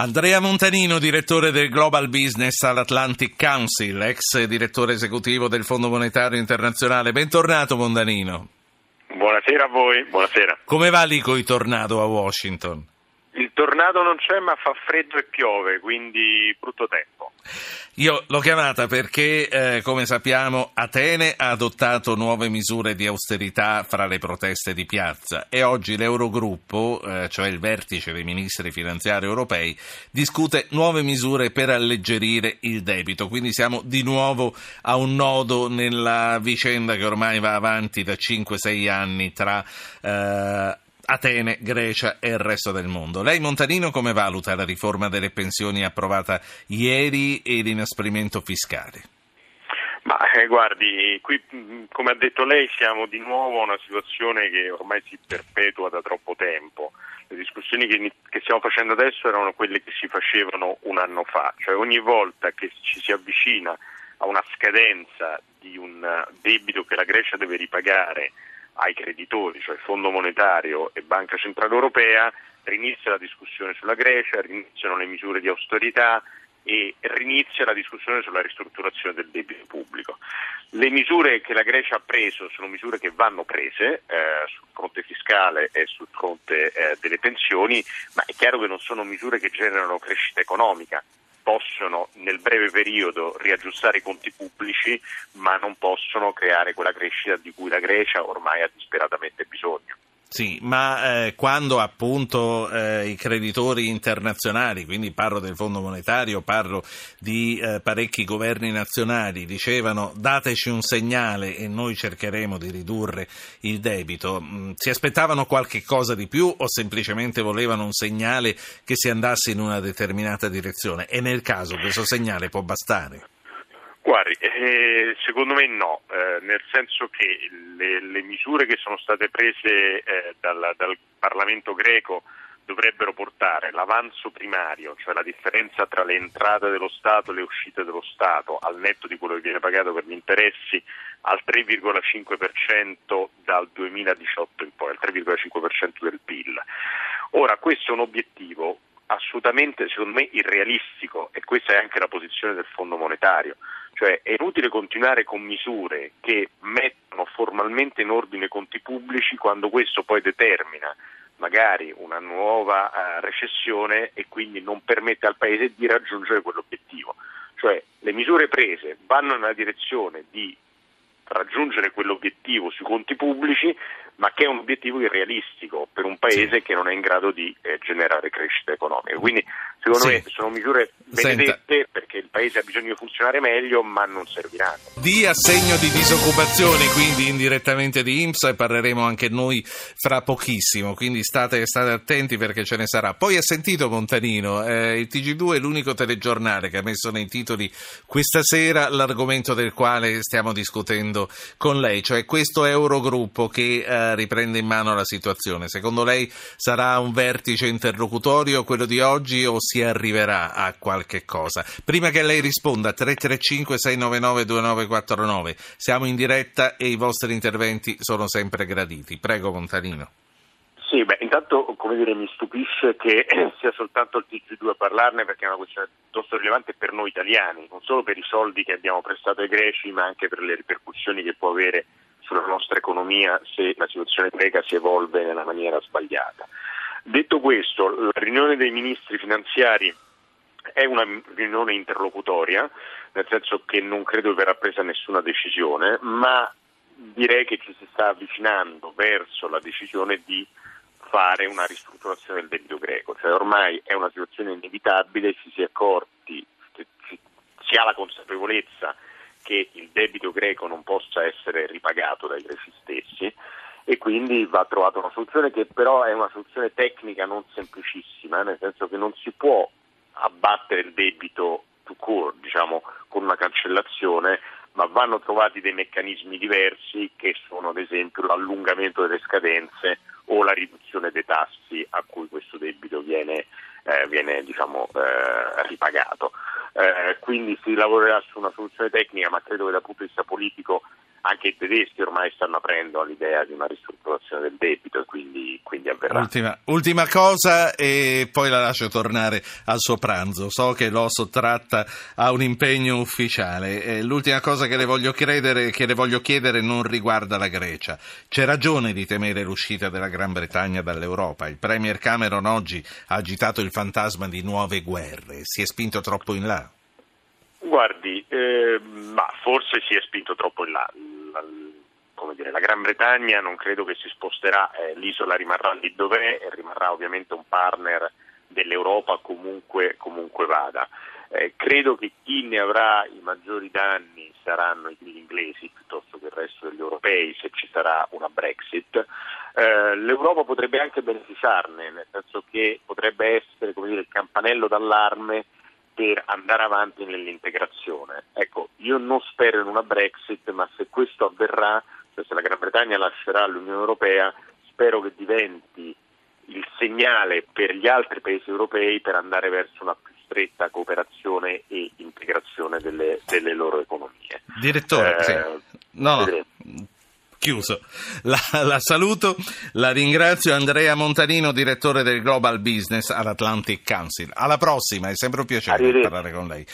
Andrea Montanino, direttore del Global Business all'Atlantic Council, ex direttore esecutivo del Fondo Monetario Internazionale. Bentornato Montanino. Buonasera a voi, buonasera. Come va lì con i tornado a Washington? Tornado non c'è ma fa freddo e piove, quindi brutto tempo. Io l'ho chiamata perché, eh, come sappiamo, Atene ha adottato nuove misure di austerità fra le proteste di piazza e oggi l'Eurogruppo, eh, cioè il vertice dei ministri finanziari europei, discute nuove misure per alleggerire il debito. Quindi siamo di nuovo a un nodo nella vicenda che ormai va avanti da 5-6 anni tra eh, Atene, Grecia e il resto del mondo. Lei, Montanino, come valuta la riforma delle pensioni approvata ieri e l'inasprimento fiscale? Ma eh, guardi, qui come ha detto lei siamo di nuovo a una situazione che ormai si perpetua da troppo tempo. Le discussioni che, che, stiamo facendo adesso erano quelle che si facevano un anno fa, cioè ogni volta che ci si avvicina a una scadenza di un debito che la Grecia deve ripagare ai creditori, cioè Fondo Monetario e Banca Centrale Europea, rinizia la discussione sulla Grecia, riniziano le misure di austerità e rinizia la discussione sulla ristrutturazione del debito pubblico. Le misure che la Grecia ha preso sono misure che vanno prese eh, sul fronte fiscale e sul fronte eh, delle pensioni, ma è chiaro che non sono misure che generano crescita economica possono nel breve periodo riaggiustare i conti pubblici, ma non possono creare quella crescita di cui la Grecia ormai ha disperatamente bisogno. Sì, ma eh, quando appunto eh, i creditori internazionali, quindi parlo del Fondo Monetario, parlo di eh, parecchi governi nazionali, dicevano dateci un segnale e noi cercheremo di ridurre il debito, mh, mm, si aspettavano qualche cosa di più o semplicemente volevano un segnale che si andasse in una determinata direzione? E nel caso questo segnale può bastare? Guardi, eh, secondo me no, eh, nel senso che le, le, misure che sono state prese eh, dal, dal, Parlamento greco dovrebbero portare l'avanzo primario, cioè la differenza tra le entrate dello Stato e le uscite dello Stato, al netto di quello che viene pagato per gli interessi, al 3,5% dal 2018 in poi, al 3,5% del PIL. Ora, questo è un obiettivo assolutamente, secondo me, irrealistico e questa è anche la posizione del Fondo monetario. Cioè è inutile continuare con misure che mettono formalmente in ordine i conti pubblici quando questo poi determina magari una nuova uh, recessione e quindi non permette al Paese di raggiungere quell'obiettivo. Cioè le misure prese vanno nella direzione di raggiungere quell'obiettivo sui conti pubblici, ma che è un obiettivo irrealistico per un paese sì. che non è in grado di eh, generare crescita economica. Quindi secondo sì. me sono misure benedette Senta. perché il paese ha bisogno di funzionare meglio, ma non serviranno. Di assegno di disoccupazione, quindi indirettamente di IMSS, parleremo anche noi fra pochissimo, quindi state, state attenti perché ce ne sarà. Poi ha sentito Montanino, eh, il TG2 è l'unico telegiornale che ha messo nei titoli questa sera l'argomento del quale stiamo discutendo con lei, cioè questo Eurogruppo che eh, riprende in mano la situazione. Secondo lei sarà un vertice interlocutorio quello di oggi o si arriverà a qualche cosa? Prima che lei risponda 335 699 2949, siamo in diretta e i vostri interventi sono sempre graditi. Prego Montanino. Sì, beh, intanto dire, mi stupisce che sia soltanto il TG2 a parlarne perché è una questione piuttosto rilevante per noi italiani, non solo per i soldi che abbiamo prestato ai greci, ma anche per le ripercussioni che può avere sulla nostra economia se la situazione greca si evolve nella maniera sbagliata. Detto questo, la riunione dei ministri finanziari è una riunione interlocutoria, nel senso che non credo verrà presa nessuna decisione, ma direi che ci si sta avvicinando verso la decisione di fare una ristrutturazione del debito greco, cioè ormai è una situazione inevitabile, ci si è accorti, si ha la consapevolezza che il debito greco non possa essere ripagato dai greci stessi e quindi va trovata una soluzione che però è una soluzione tecnica non semplicissima, nel senso che non si può abbattere il debito to core, diciamo, con una cancellazione, ma vanno trovati dei meccanismi diversi che sono ad esempio l'allungamento delle scadenze o la riduzione dei tassi a cui questo debito viene, eh, viene diciamo, eh, ripagato. Eh, quindi si lavorerà su una soluzione tecnica, ma credo che dal punto di vista politico anche i tedeschi ormai stanno aprendo all'idea di una ristrutturazione del debito e quindi, quindi avverrà. Ultima, ultima, cosa e poi la lascio tornare al suo pranzo. So che l'ho sottratta a un impegno ufficiale. Eh, l'ultima cosa che le, voglio credere, che le voglio chiedere non riguarda la Grecia. C'è ragione di temere l'uscita della Gran Bretagna dall'Europa. Il Premier Cameron oggi ha agitato il fantasma di nuove guerre. Si è spinto troppo in là? Guardi, eh, ma forse si è spinto troppo in là. Dire, la Gran Bretagna non credo che si sposterà, eh, l'isola rimarrà lì dov'è e rimarrà ovviamente un partner dell'Europa comunque, comunque vada. Eh, credo che chi ne avrà i maggiori danni saranno gli inglesi piuttosto che il resto degli europei se ci sarà una Brexit. Eh, L'Europa potrebbe anche beneficiarne, nel senso che potrebbe essere dire, il campanello d'allarme per andare avanti nell'integrazione. Ecco, io non spero in una Brexit, ma se questo avverrà, cioè se la Gran Bretagna lascerà l'Unione Europea, spero che diventi il segnale per gli altri paesi europei per andare verso una più stretta cooperazione e integrazione delle, delle loro economie. Direttore, eh, sì. no, no chiuso. La, la, saluto, la ringrazio Andrea Montanino, direttore del Global Business all'Atlantic Council. Alla prossima, è sempre un piacere parlare con lei.